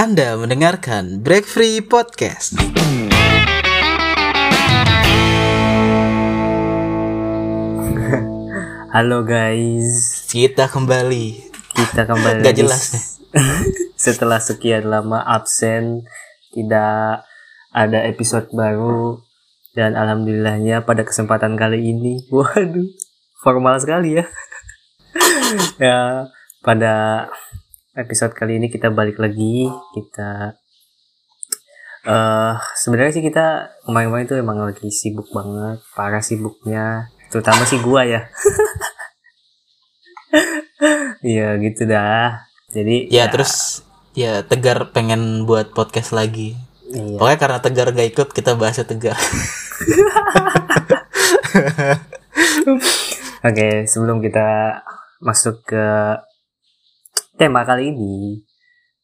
Anda mendengarkan Break Free Podcast. Halo guys, Kita kembali. kita kembali Gak jelas setelah sekian lama absen, tidak ada episode baru dan alhamdulillahnya pada kesempatan kali ini, waduh, formal sekali ya. ya, pada episode kali ini kita balik lagi, kita eh sebenarnya sih kita kemarin-kemarin itu emang lagi sibuk banget, parah sibuknya, terutama sih gua ya. Iya gitu dah. Jadi Ya terus ya Tegar pengen buat podcast lagi. iya. Pokoknya karena Tegar gak ikut kita bahasnya Tegar. Oke, sebelum kita masuk ke tema kali ini,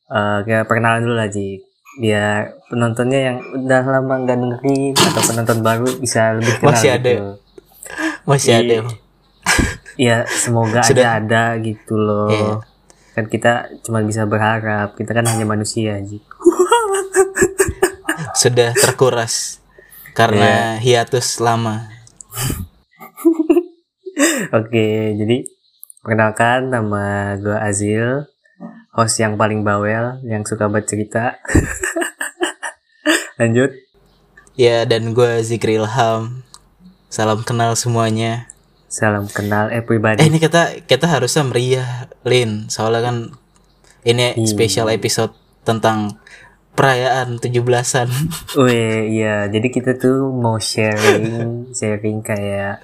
eh kita perkenalan dulu Ji. Biar penontonnya yang udah lama nggak dengerin atau penonton baru bisa lebih kenal Masih ada. gitu. Masih Iya. ada. Iya, semoga Sudah. aja ada gitu loh. Iya. Kan kita cuma bisa berharap. Kita kan hanya manusia, Ji. Sudah terkuras karena hiatus lama. Oke, jadi perkenalkan nama gue Azil, host yang paling bawel, yang suka bercerita. Lanjut. Ya dan gue Zikri Ilham. Salam kenal semuanya. Salam kenal Eh everybody. ini kita kita harusnya meriah, Lin. Soalnya kan ini Hmm. spesial episode tentang perayaan 17-an. Wih, iya. Jadi kita tuh mau sharing, sharing kayak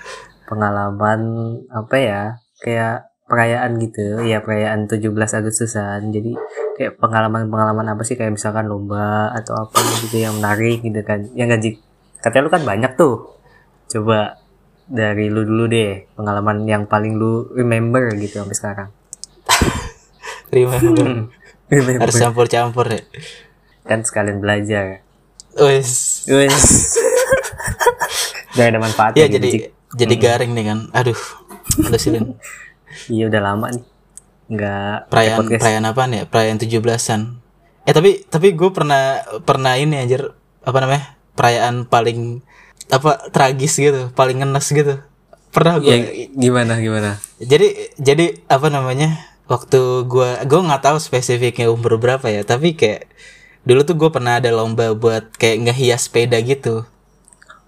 pengalaman apa ya? Kayak perayaan gitu. Ya perayaan 17 Agustusan. Jadi kayak pengalaman-pengalaman apa sih kayak misalkan lomba atau apa gitu yang menarik gitu kan. Yang gaji katanya lu kan banyak tuh. Coba dari lu dulu deh pengalaman yang paling lu remember gitu sampai sekarang. Remember. remember. Harus campur-campur ya. Kan sekalian belajar. Wes. Wes. Gak ada manfaatnya Ya gitu, jadi Cik. jadi garing nih kan. Aduh. Udah. Iya udah lama nih nggak Perayaan podcast. perayaan apa nih? Perayaan 17-an. Eh tapi tapi gue pernah pernah ini anjir apa namanya? Perayaan paling apa tragis gitu, paling ngenes gitu. Pernah gue. Ya, gimana gimana? Jadi jadi apa namanya? Waktu gua gua nggak tahu spesifiknya umur berapa ya, tapi kayak dulu tuh gue pernah ada lomba buat kayak ngehias sepeda gitu.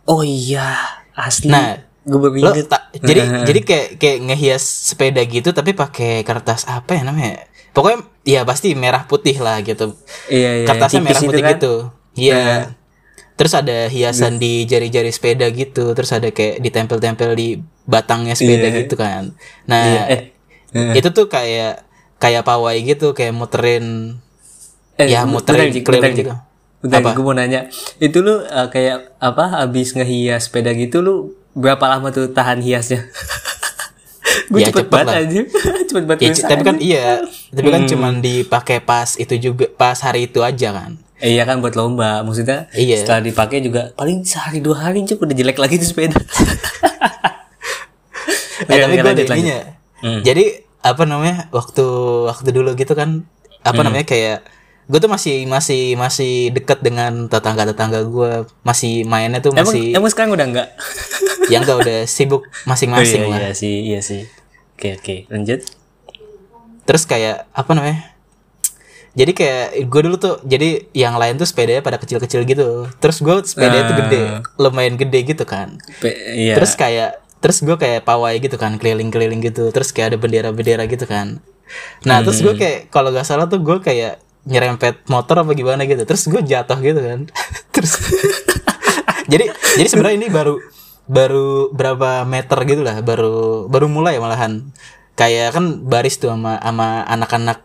Oh iya asli. Nah, gue baru inget. ta- jadi jadi kayak kayak ngehias sepeda gitu tapi pakai kertas apa ya namanya? Pokoknya ya pasti merah putih lah gitu. Iya iya. Kertasnya merah itu putih kan? gitu. Iya. Nah. Terus ada hiasan di jari-jari sepeda gitu, terus ada kayak ditempel-tempel di batangnya sepeda Iya. gitu kan. Nah, Iya. Eh. eh. itu tuh kayak kayak pawai gitu, kayak muterin Eh, ya muterin keliling gitu. Bentar, Apa? gue mau nanya. Itu lu eh, kayak apa? Abis ngehias sepeda gitu lu berapa lama tuh tahan hiasnya? gue Ya, cepet cepet banget aja. cepet banget. Ya, tapi kan iya, tapi kan Hmm. cuman dipakai pas itu juga pas hari itu aja kan. Eh, iya kan buat lomba. Maksudnya Iya. setelah dipakai juga paling sehari dua hari cukup udah jelek lagi tuh sepeda. Eh, tapi gue ada ininya. Hmm. Jadi apa namanya waktu waktu dulu gitu kan apa Hmm. namanya kayak gue tuh masih masih masih dekat dengan tetangga tetangga gue masih mainnya tuh Emang, masih emang sekarang udah enggak? yang enggak udah sibuk masing-masing Oh, lah. iya, iya sih, iya sih. Oke, oke. Lanjut. Terus kayak apa namanya? Jadi kayak gue dulu tuh jadi yang lain tuh sepedanya pada kecil-kecil gitu. Terus gue sepedanya tuh gede, lumayan gede gitu kan. Pe- iya. Terus kayak terus gue kayak pawai gitu kan, keliling-keliling gitu. Terus kayak ada bendera-bendera gitu kan. Nah, terus gue kayak kalau gak salah tuh gue kayak nyerempet motor apa gimana gitu. Terus gue jatuh gitu kan. terus jadi jadi sebenarnya ini baru baru berapa meter gitu lah, baru baru mulai malahan. Kayak kan baris tuh sama sama anak-anak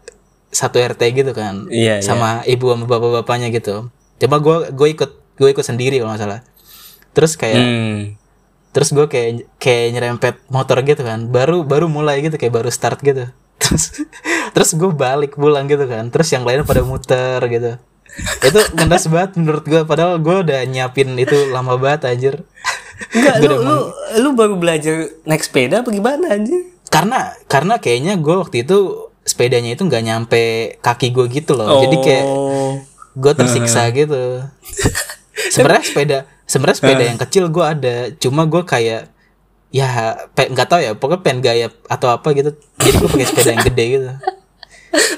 satu RT gitu kan. Iya, iya. sama ibu sama bapak-bapaknya gitu. Coba gue gue ikut gue ikut sendiri kalau nggak salah. Terus kayak Hmm. terus gue kayak kayak nyerempet motor gitu kan baru baru mulai gitu kayak baru start gitu terus terus gue balik pulang gitu kan. Terus yang lainnya pada muter gitu. Itu ngenes banget menurut gue padahal gue udah nyiapin itu lama banget anjir. Enggak, lu, udah lu, lu baru belajar naik sepeda apa gimana anjir? karena karena kayaknya gue waktu itu sepedanya itu nggak nyampe kaki gue gitu loh. Jadi kayak Oh. gue tersiksa gitu. Sebenarnya sepeda sebenarnya sepeda yang kecil gue ada. Cuma gue kayak ya nggak tahu ya pokoknya pengen gaya atau apa gitu jadi gue pakai sepeda yang gede gitu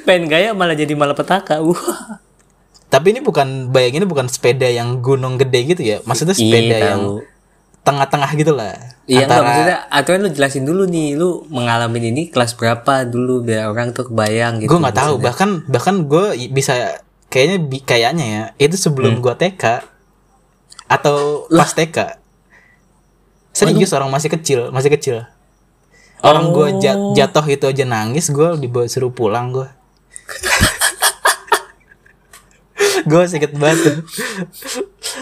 pengen gaya malah jadi malapetaka wah tapi ini bukan bayangin ini bukan sepeda yang gunung gede gitu ya maksudnya sepeda Iya, yang tahu. tengah-tengah gitu lah Iya enggak antara maksudnya aturan lu jelasin dulu nih lu mengalami ini kelas berapa dulu biar orang tuh kebayang gitu. gue nggak tahu bahkan bahkan gue bisa kayaknya bi- kayaknya ya itu sebelum Hmm. gue TK atau pas TK serius orang masih kecil masih kecil orang gue Oh. jatuh itu aja nangis gue dibawa suruh pulang gue gue sakit banget tuh.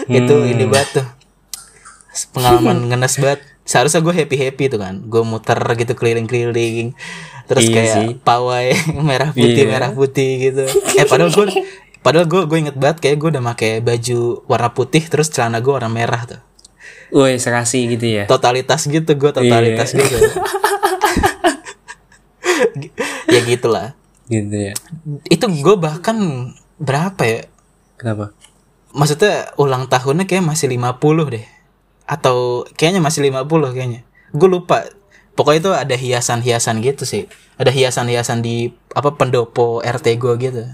itu Hmm. ini tuh pengalaman ngenes banget seharusnya gue happy happy tuh kan gue muter gitu keliling keliling terus Iya kayak sih. pawai merah putih Iya. merah putih gitu eh padahal gue padahal gue gue inget banget kayak gue udah pakai baju warna putih terus celana gue warna merah tuh Woi serasi gitu ya. totalitas gitu gue totalitas Iya. gitu ya gitulah Gitu ya. itu gue bahkan berapa ya Kenapa? maksudnya ulang tahunnya kayak masih 50 deh atau kayaknya masih 50 kayaknya gue lupa pokoknya itu ada hiasan-hiasan gitu sih ada hiasan-hiasan di apa pendopo RT gue gitu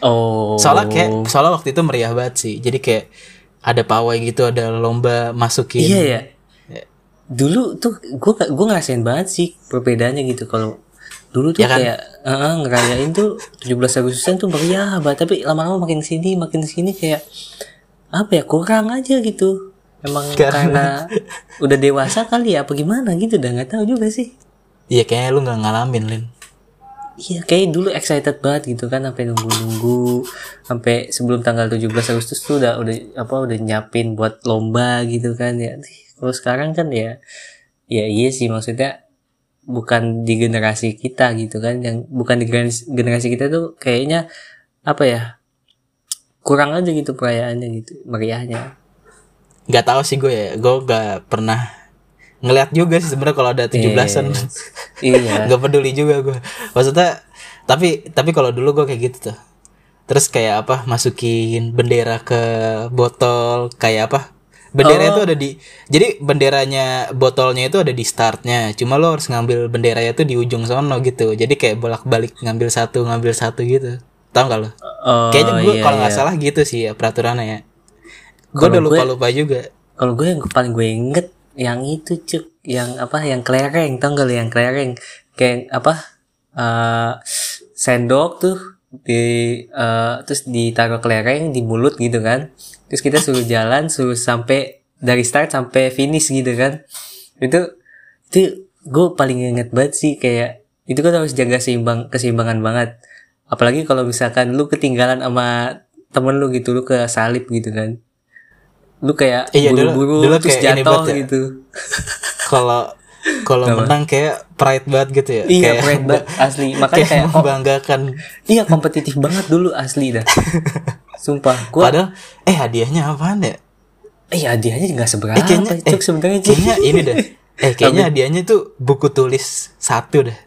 Oh. soalnya kayak soalnya waktu itu meriah banget sih jadi kayak ada pawai gitu ada lomba masukin Iya ya. Dulu tuh gue gue ngerasain banget sih perbedaannya gitu kalau dulu tuh Ya kan? kayak eh, ngerayain tuh 17 Agustusan tuh meriah banget tapi lama-lama makin sini makin sini kayak apa ya kurang aja gitu. Emang Karena- karena udah dewasa kali ya apa gimana gitu udah nggak tahu juga sih. iya kayaknya lu nggak ngalamin Lin Iya, kayak dulu excited banget gitu kan sampai nunggu-nunggu sampai sebelum tanggal 17 Agustus tuh udah udah apa udah nyiapin buat lomba gitu kan ya. Kalau sekarang kan ya ya iya sih maksudnya bukan di generasi kita gitu kan yang bukan di generasi, generasi kita tuh kayaknya apa ya kurang aja gitu perayaannya gitu meriahnya. Nggak tahu sih gue ya gue gak pernah ngeliat juga sih sebenarnya kalau ada 17-an iya. Nggak peduli juga gue maksudnya tapi tapi kalau dulu gue kayak gitu tuh. Terus kayak apa masukin bendera ke botol kayak apa? Bendera Oh. itu ada di jadi benderanya botolnya itu ada di startnya. Cuma lo harus ngambil benderanya itu di ujung sono gitu. Jadi kayak bolak balik ngambil satu ngambil satu gitu. Tau gak lo? Oh, kayaknya gue iya, kalau nggak iya. salah gitu sih ya peraturannya ya. Gue udah lupa lupa juga. Kalau gue yang paling gue inget yang itu cuk, yang apa yang kelereng tau gak lo yang kelereng? Kayak apa eh sendok tuh di eh, terus ditaruh kelereng di mulut gitu kan. Terus kita suruh jalan suruh sampai dari start sampai finish gitu kan. Itu itu gue paling inget banget sih kayak itu kan harus jaga seimbang keseimbangan banget. Apalagi kalau misalkan lu ketinggalan sama temen lu gitu lu ke salib gitu kan lu kayak Iya, dulu- buru-buru dulu terus kayak ini jatuh banget ya. gitu. Kalau kalau menang kayak pride banget gitu ya. Iya kayak keren banget asli. Makanya kayak kayak kok membanggakan. Iya kompetitif banget dulu asli dah. Sumpah gua padahal eh hadiahnya apaan ya? Eh hadiahnya nggak seberapa eh kayaknya eh, cuk. sebenarnya kayaknya ini deh. Eh kayaknya hadiahnya tuh buku tulis satu deh.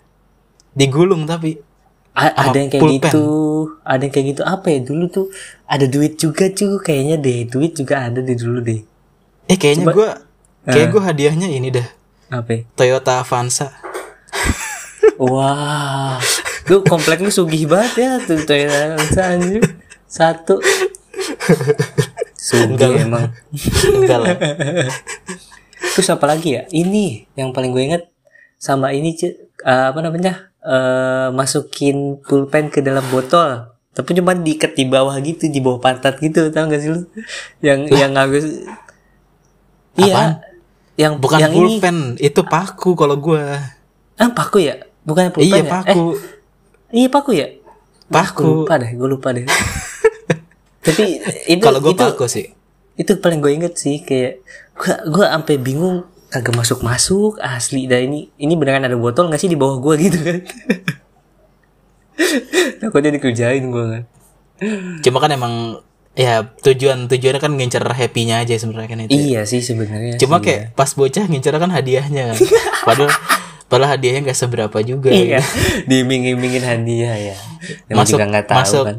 Digulung tapi A- ada yang kayak pulpen. gitu ada yang kayak gitu apa ya dulu tuh ada duit juga cuy kayaknya deh duit juga ada di dulu deh eh kayaknya gua kayak Eh. gua hadiahnya ini dah apa ya? Toyota Avanza wah lu komplek lu sugih banget ya tuh Toyota Avanza, anjir satu Enggak sugih lah. emang enggak lah Terus apa lagi ya? Ini yang paling gue inget sama ini. Eh, apa namanya? Eh masukin pulpen ke dalam botol. Tapi cuma diikat di bawah gitu, di bawah pantat gitu, tau gak sih lu? Yang yang harus Iya. Yang bukan yang ini pulpen itu paku kalau gua ah paku ya? Bukan pulpen iya ya? paku Eh, iya paku ya? Gue paku lupa deh, gue lupa deh. Tapi itu kalau gua itu, paku sih itu paling gue inget sih kayak gua gua sampai bingung kagak masuk masuk asli dah ini ini beneran ada botol nggak sih di bawah gua gitu kan takutnya dikerjain gua kan cuma kan emang ya tujuan tujuannya kan ngincer happynya aja sebenarnya kan itu iya sih sebenarnya Cuma sih, kayak pas bocah ngincer kan hadiahnya kan. Padahal padahal hadiahnya nggak seberapa juga Iya, gitu. diiming-imingin hadiah ya. Yang Masuk- juga tahu masuk. kan.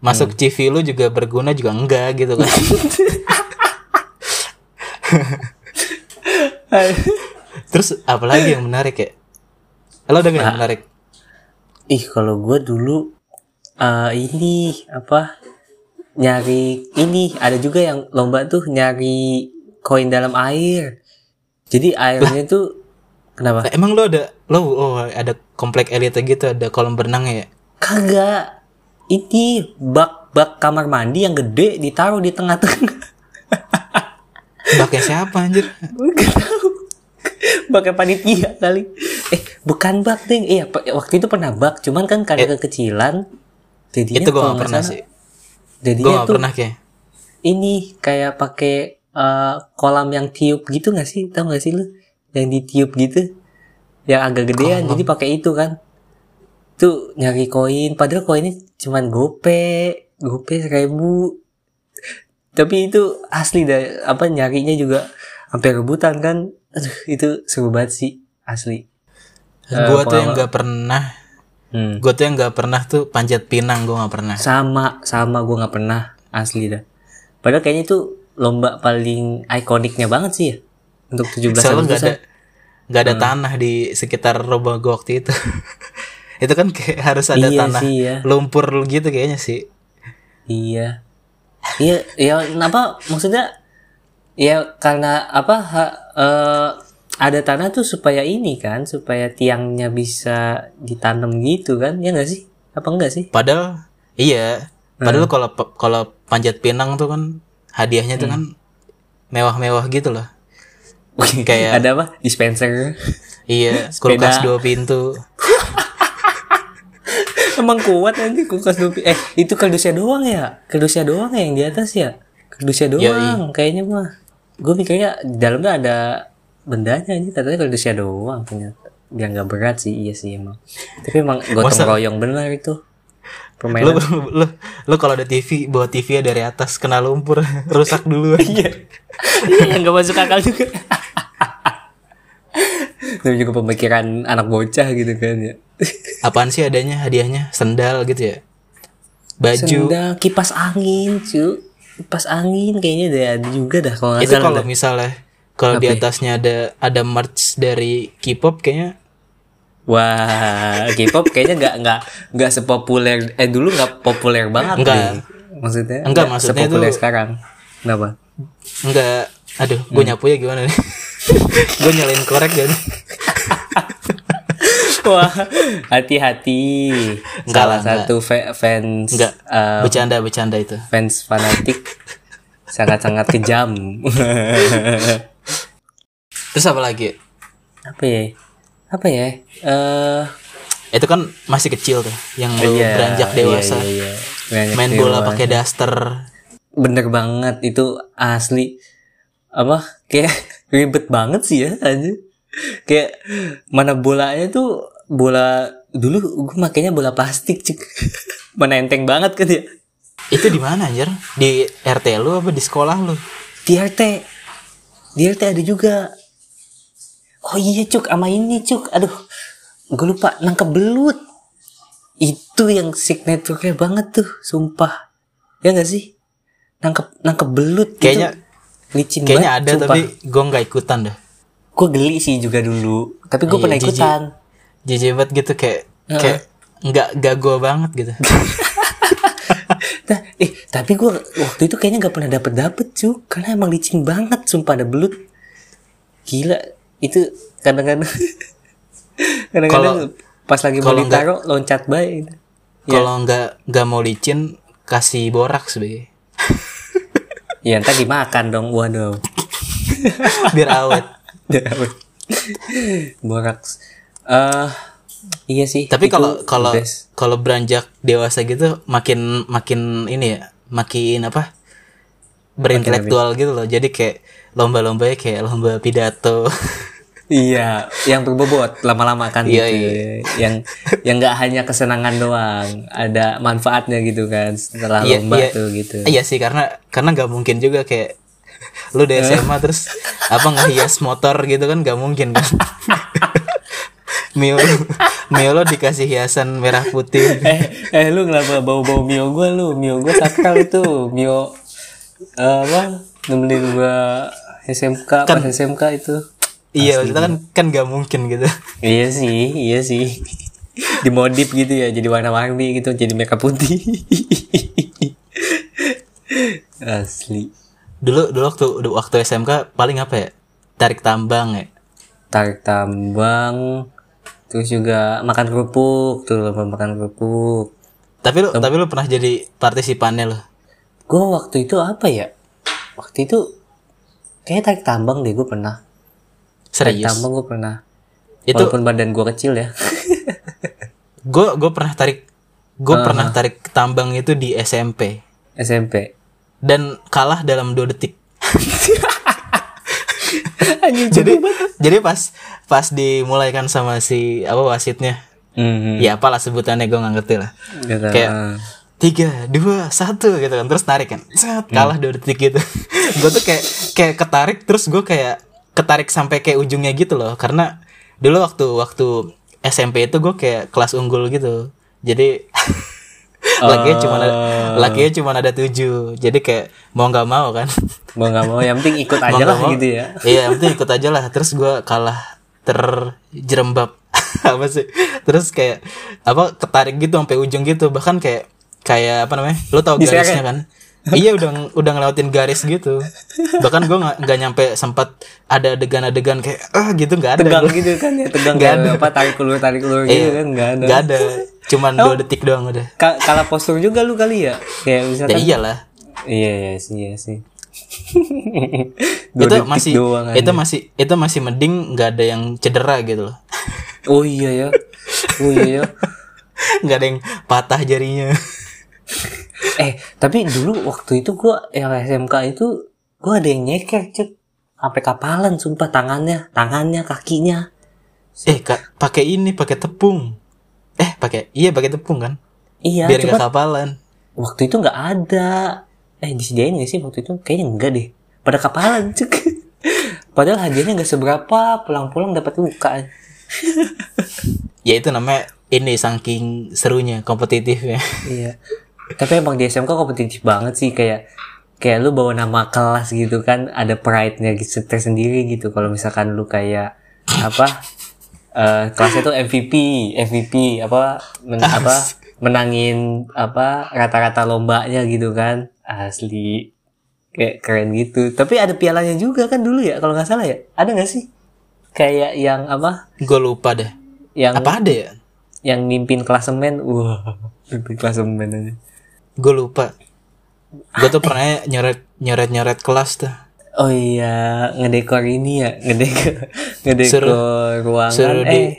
masuk CV lu juga berguna juga enggak gitu kan terus apalagi yang menarik ya lo ada nggak yang menarik Ih, kalau gue dulu eh ini apa nyari ini ada juga yang lomba tuh nyari koin dalam air. Jadi airnya tuh kenapa? Nah, emang lo ada lo oh ada komplek elite gitu ada kolam berenang ya Kagak. Ini bak-bak kamar mandi yang gede ditaruh di tengah-tengah. Baknya siapa anjir Gak tahu. Bakal panitia kali. Eh, bukan bak, Ding. Iya, waktu itu pernah bak, cuman kan karena kekecilan. Jadinya itu gue gak pernah sih gue Jadinya gak tuh pernah kayak ini kayak pakai eh, kolam yang tiup gitu gak sih? Tahu gak sih lu? Yang ditiup gitu. Yang agak gedean, jadi pakai itu kan. Tuh nyari koin, padahal koinnya cuman gope, gope seribu. Tapi itu asli dah, apa nyarinya juga hampir rebutan kan. Aduh, itu seru banget sih, asli. Gue tuh yang pengalaman. gak pernah Hmm. gue tuh yang gak pernah tuh panjat pinang gue gak pernah Sama, sama gue nggak pernah asli dah. Padahal kayaknya itu lomba paling ikoniknya banget sih ya untuk 17 soalnya nggak ada nggak Hmm. ada tanah di sekitar rumah gue waktu itu itu kan kayak harus ada Iya tanah sih ya. lumpur gitu kayaknya sih Iya. Iya, ya kenapa maksudnya ya karena apa ha- eh, ada tanah tuh supaya ini kan, supaya tiangnya bisa ditanam gitu kan. Ya enggak sih? Apa enggak sih? padahal iya Hmm. padahal kalau kalau panjat pinang tuh kan hadiahnya tuh kan mewah-mewah gitu loh Kayak- ada apa? Dispenser. iya kulkas dua pintu Emang kuat nanti kulkas dua pi- Eh, itu kardusnya doang ya? Kardusnya doang ya yang di atas ya? Kardusnya doang kayaknya mah. Gue mikirnya di dalamnya ada bendanya ini ternyata kardusnya doang ternyata. Biar nggak berat sih, iya sih emang. Tapi emang gotong royong benar itu. lu Permainan. lu lu kalau ada TV bawa TV dari atas kena lumpur rusak dulu Iya. Iya, yang gak masuk akal juga. Tapi juga pemikiran anak bocah gitu kan ya. apaan sih adanya hadiahnya sendal gitu ya baju Sendal kipas angin, cu. Kipas angin kayaknya ada ada juga dah kalau itu kalau misalnya kalau di ya? atasnya ada ada merch dari K-pop kayaknya Wah, K-pop kayaknya nggak nggak nggak sepopuler eh dulu nggak populer banget Enggak. deh. Maksudnya Enggak, maksudnya sepopuler itu- sekarang. Kenapa? enggak aduh Hmm. gue nyapu ya gimana nih gue nyalain korek jadi Wah, hati-hati. Salah lah, enggak. satu fa- fans enggak eh, bercanda bercanda itu fans fanatik sangat-sangat kejam. terus apa lagi apa ya? Apa ya? Eh itu kan masih kecil tuh yang lu iya, beranjak dewasa iya, iya, iya. Beranjak main bola pakai daster bener banget itu asli apa kayak ribet banget sih ya aja kayak mana bolanya tuh bola dulu gue makainya bola plastik cik. Mana enteng banget kan ya. Itu di mana anjir? Di RT lu apa di sekolah lu? Di RT di RT ada juga. Oh iya cuk sama ini cuk. Aduh gue lupa nangkep belut. Itu yang signature banget tuh sumpah. Ya gak sih? Nangkep nangkep belut gitu. Licin kayaknya banget, ada sumpah. tapi gue nggak ikutan dah. Gue geli sih juga dulu tapi gue Iya, pernah ikutan. Banget gitu kayak kayak nggak nggak gue banget gitu. Nah, eh tapi gue waktu itu kayaknya nggak pernah dapet dapet cu karena emang licin banget sumpah ada belut. Gila itu kadang-kadang kadang-kadang pas lagi mau ditaruh loncat baik. Kalau nggak nggak mau licin kasih borak sebagai ya ntar dimakan dong waduh biar awet. Boraks. Eh iya sih tapi kalau kalau kalau beranjak dewasa gitu makin makin ini ya makin apa berintelektual gitu loh. Jadi kayak lomba-lombanya kayak lomba pidato Iya, yang berbobot lama-lama kan Iya, gitu. Yang yang nggak hanya kesenangan doang, ada manfaatnya gitu kan setelah Iya, lomba iya. tuh gitu. iya sih karena karena nggak mungkin juga kayak lu udah SMA terus apa nggak hias motor gitu kan nggak mungkin kan? Mio Mio lo dikasih hiasan merah putih. Eh eh lu kenapa bau bau mio gue lu? Mio gue sakral itu. Mio eh, apa nemenin gue SMK pas SMK itu iya maksudnya kan kan gak mungkin gitu. Iya sih iya sih. Dimodif gitu ya jadi warna-warni gitu jadi merah putih. Asli. Dulu dulu waktu waktu SMK paling apa ya? Tarik tambang ya. Tarik tambang terus juga makan kerupuk tuh lomba makan kerupuk. Tapi lu tapi lu pernah jadi partisipannya lo gue waktu itu apa ya? Waktu itu kayak tarik tambang deh gue pernah tarik serius tambang gue pernah. Itu walaupun badan gue kecil ya. Gue gue pernah tarik gue pernah tarik tambang itu di SMP SMP dan kalah dalam dua detik. Jadi jadi pas pas dimulaikan sama si apa wasitnya. Hmm, ya apalah sebutannya gue nggak ngerti lah. Gitu. kayak tiga dua satu gitu kan. Terus tarik kan. Set, kalah dua detik gitu. Gue tuh kayak kayak ketarik terus gue kayak ketarik sampai kayak ujungnya gitu loh. Karena dulu waktu waktu SMP itu gue kayak kelas unggul gitu. Jadi lakinya cuma ada, lakinya cuma ada tujuh. Jadi kayak mau nggak mau kan. Mau nggak mau yang penting ikut aja lah mau. gitu ya. Iya yang penting ikut aja lah. Terus gue kalah terjerembab. Apa sih? Terus kayak apa ketarik gitu sampai ujung gitu. Bahkan kayak kayak apa namanya? Lo tau garisnya kan iya udah udah ngelewatin garis gitu. Bahkan gue nggak nyampe sempat ada adegan-adegan kayak ah gitu nggak ada. Tegang gua. gitu kan ya tegang Nggak kayak ada. apa tarik ulur tarik ulur gitu Iya, kan nggak ada. nggak ada. Cuman dua detik doang udah. Ka- kalah postur juga lu kali ya? Kayak ya misalkan iyalah. Iya iya sih iya sih. Itu Dua detik masih doang aja. itu masih itu masih mending nggak ada yang cedera gitu loh. Oh iya ya. Oh iya ya. Nggak ada yang patah jarinya eh tapi dulu waktu itu gua yang SMK itu gua ada yang nyeker cek. Sampai kapalan sumpah tangannya tangannya kakinya. Eh kak pakai ini pakai tepung. Eh pakai iya pakai tepung kan? Iya biar nggak kapalan. waktu itu nggak ada. Eh disediain gak sih waktu itu? Kayaknya enggak deh. Pada kapalan cek. Padahal hadiahnya nggak seberapa pulang-pulang dapat luka ya itu namanya ini saking serunya kompetitifnya. Iya tapi emang di SMK kompetitif banget sih kayak kayak lu bawa nama kelas gitu kan ada pride-nya gitu tersendiri gitu. Kalau misalkan lu kayak apa eh kelasnya tuh MVP MVP apa men- apa menangin apa rata-rata lombanya gitu kan. Asli. Kayak keren gitu. Tapi ada pialanya juga kan dulu ya kalau nggak salah ya. Ada nggak sih? Kayak yang apa? Gue lupa deh. Yang apa ada ya? yang mimpin klasemen. Wah mimpin klasemen aja gue lupa. Gue tuh pernah nyoret nyoret nyoret kelas tuh. Oh iya, ngedekor ini ya, ngedekor, ngedekor ruangan. suruh di eh,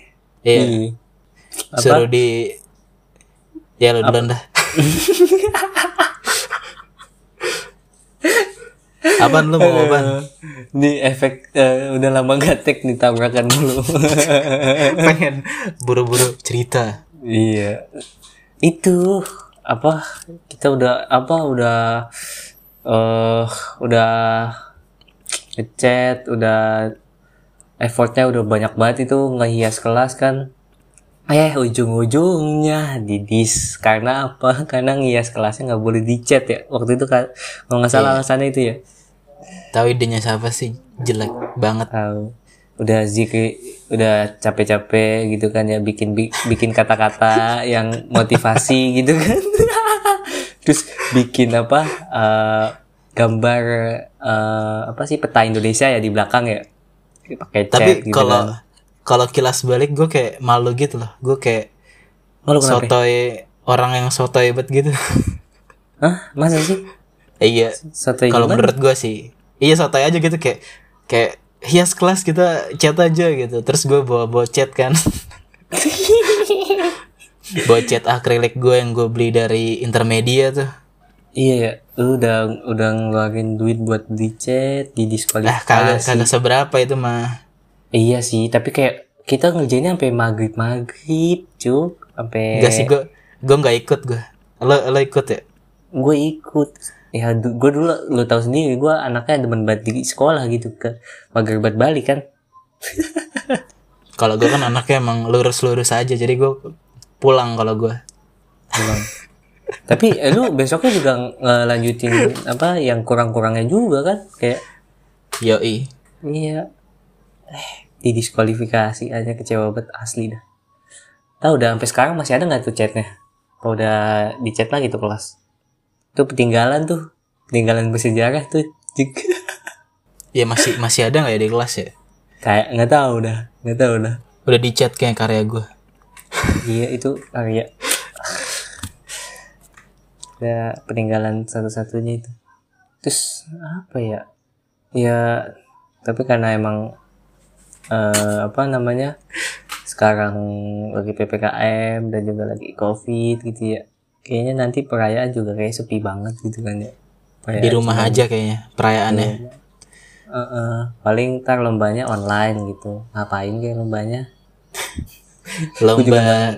iya. ih, suruh di ya lu duluan dah. Apaan lu mau apaan? Ini efek eh, udah lama gak tek nih tabrakan dulu. pengen buru-buru cerita. Iya. Itu apa? Kita udah apa udah eh udah ngechat, udah effortnya udah banyak banget itu ngehias kelas kan. Eh ujung-ujungnya didis karena apa? Karena ngias kelasnya nggak boleh dicat ya. Waktu itu kan kalau nggak salah alasannya itu ya. tahu idenya siapa sih jelek banget tahu udah zikir udah capek-capek gitu kan ya bikin bi- bikin kata-kata yang motivasi gitu kan. Terus bikin apa eh, gambar eh, apa sih peta Indonesia ya di belakang ya. Pakai cat tapi gitu kalau kan. kalau kilas balik gue kayak malu gitu loh. Gue kayak malu kenapa? sotoy orang yang sotoy bet gitu. Hah? masa sih? Eh, iya kalau menurut gue sih iya sotoy aja gitu kayak kayak hias kelas kita chat aja gitu. Terus gue bawa bawa chat kan. Bawa chat akrilik gue yang gue beli dari Intermedia tuh. Iya ya lu udah udah ngeluarin duit buat di chat di ah kagak diskualifikasi kagak seberapa itu mah. Iya sih, tapi kayak kita ngerjainnya sampai maghrib maghrib, cuk, sampai. Enggak sih gue gue nggak ikut gue lo lo ikut ya? Gue ikut. Ya, gue dulu lo tau sendiri, gue anaknya demen banget di sekolah gitu ke maghrib banget balik kan. Kalau gue kan anaknya emang lurus-lurus aja, jadi gue pulang kalau gue. Pulang. Tapi eh, lu besoknya juga ngelanjutin apa yang kurang-kurangnya juga kan? Kayak Yoi. iya. Eh, didiskualifikasi aja kecewa banget asli dah. Tahu udah sampai sekarang masih ada nggak tuh chatnya? Kalau udah di chat lagi tuh kelas. Itu ketinggalan tuh. Ketinggalan bersejarah tuh. Jik. Ya masih masih ada nggak ya di kelas ya? Kayak nggak tahu dah. Nggak tahu dah. Udah di chat kayak karya gue. iya itu karya ya peninggalan satu-satunya itu terus apa ya ya tapi karena emang eh, apa namanya sekarang lagi ppkm dan juga lagi covid gitu ya kayaknya nanti perayaan juga kayak sepi banget gitu kan ya. Di rumah aja kayaknya perayaannya. Eh, eh, paling ntar lombanya online gitu. Ngapain kayak lombanya? Lomba.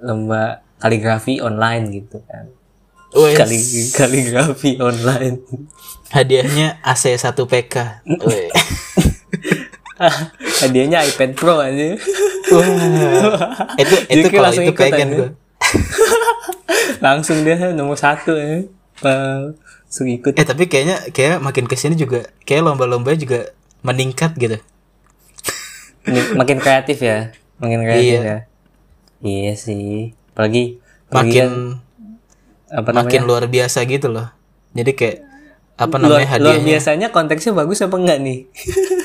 Lomba kaligrafi online gitu kan. Wes, Kali kaligrafi online. Hadiahnya AC 1 PK. Hadiahnya iPad Pro aja. Wah. itu itu Jadi kalau itu pengen gue. langsung dia nomor satu ya langsung ikut Eh tapi kayaknya kayak makin ke sini juga kayak lomba-lomba juga meningkat gitu. Makin kreatif ya makin kreatif Iya. ya iya sih apalagi Makin kan, apa makin namanya luar biasa gitu loh. Jadi kayak apa luar, namanya luar hadiahnya? biasanya konteksnya bagus apa enggak nih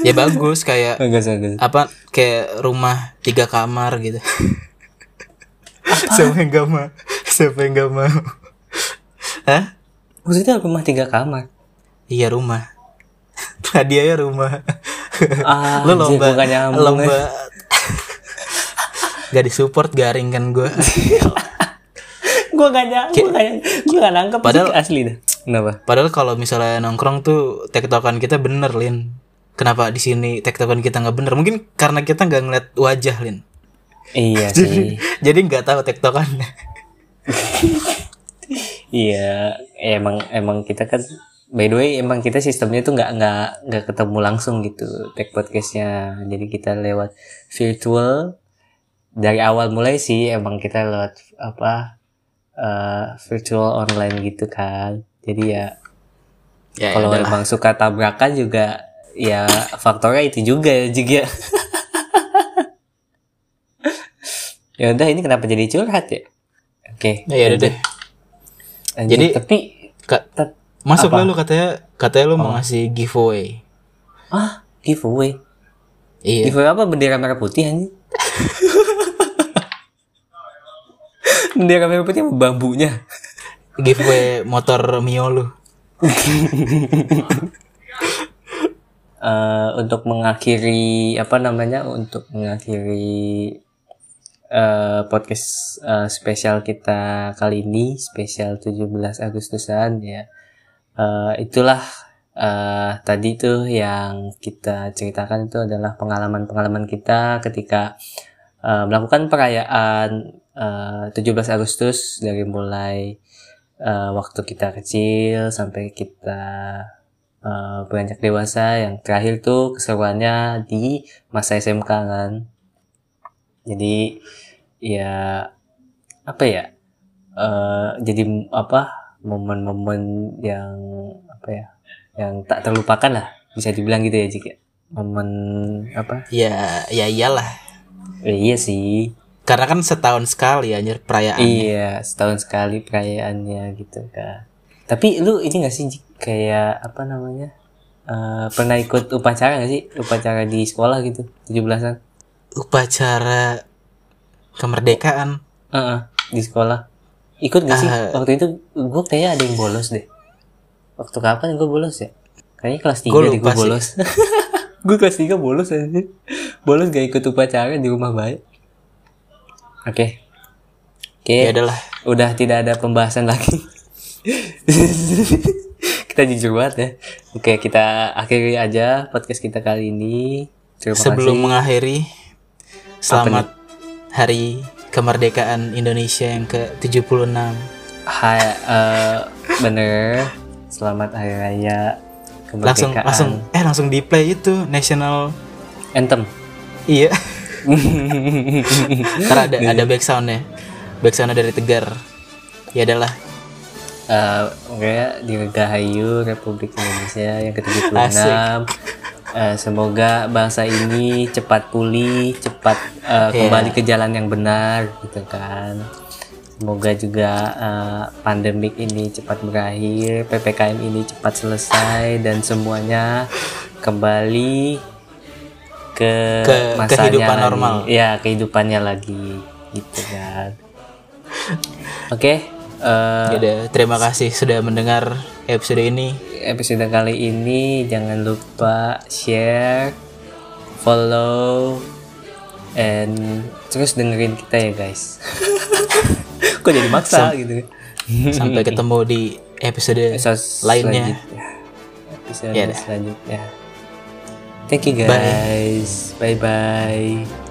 Ya bagus kayak bagus bagus apa kayak rumah tiga kamar gitu. Yang gak mau? Siapa yang gak mau? Hah? maksudnya rumah tiga kamar Iya rumah. Hadiahnya rumah. ah Lu anjir, lomba nyambung, ya. lomba gak disupport garing kan gue. gue gak nyambung gue gak nangkep Padahal- asli dah kenapa Padahal kalau misalnya nongkrong tuh tektokan kita bener Lin. Kenapa di sini tektokan kita nggak bener? Mungkin karena kita nggak ngeliat wajah Lin. iya Jadi sih jadi nggak tahu tektokannya. Iya emang emang kita kan by the way emang kita sistemnya tuh nggak nggak nggak ketemu langsung gitu tag podcastnya. Jadi kita lewat virtual. Dari awal mulai sih emang kita lewat apa eh, virtual online gitu kan. Jadi ya Ya, kalau ya emang suka tabrakan juga ya faktornya itu juga ya. Juga ya udah ini kenapa jadi curhat ya oke Ya, ya udah deh. lanjut. Jadi- tapi tet- masuk Apa? lah lu katanya katanya lu mau ngasih giveaway. ah giveaway Iya. giveaway apa bendera merah putih anjing bendera merah putih apa bambunya Giveaway motor Mio lu. Eh, untuk mengakhiri apa namanya untuk mengakhiri eh, podcast eh, spesial kita kali ini spesial 17 Agustusan ya. Eh, itulah eh, tadi tuh yang kita ceritakan itu adalah pengalaman-pengalaman kita ketika eh, melakukan perayaan eh, 17 Agustus dari mulai eh, waktu kita kecil sampai kita eh, beranjak dewasa. Yang terakhir tuh keseruannya di masa SMK kan jadi ya apa ya eh jadi apa momen-momen yang apa ya yang tak terlupakan lah bisa dibilang gitu ya Jik ya. Momen apa? Ya, ya iyalah. eh, iya sih. Karena kan setahun sekali anjir perayaan. iya setahun sekali perayaannya gitu kan tapi lu ini gak sih kayak apa namanya eh, pernah ikut upacara gak sih? Upacara di sekolah gitu 17-an Upacara kemerdekaan. Heeh, di sekolah. Ikut gak sih? Ah. Waktu itu gue kayaknya ada yang bolos deh. Waktu kapan gue bolos ya? Kayaknya kelas 3 Gua deh gue bolos. gue kelas 3 bolos aja. Bolos gak ikut upacara di rumah baik. Oke. Oke, Ya adalah. udah tidak ada pembahasan lagi. kita jujur banget ya. Oke, kita akhiri aja podcast kita kali ini. Terima Sebelum kasih. mengakhiri selamat hari kemerdekaan Indonesia yang ke-76. Hai, eh, bener. Selamat Hari Raya Langsung Kemerdekaan. langsung eh langsung di play itu national Anthem. iya Ntar ada ada backsoundnya Backsoundnya dari Tegar Ya adalah Eh, kayak Dirgahayu Republik Indonesia yang ke-76 Eh, semoga bangsa ini cepat pulih cepat Iya. kembali ke jalan yang benar gitu kan semoga juga eh, pandemik ini cepat berakhir ppkm ini cepat selesai dan semuanya kembali ke, Ke masanya kehidupan lagi. normal. ya kehidupannya lagi gitu kan oke eh, Yaudah, terima kasih sudah mendengar episode ini episode kali ini jangan lupa share, follow, and terus dengerin kita ya guys. Kok jadi maksa gitu? Sampai ketemu di episode Episode lainnya selanjutnya. Episode Ya dah. selanjutnya. Thank you guys. Bye bye.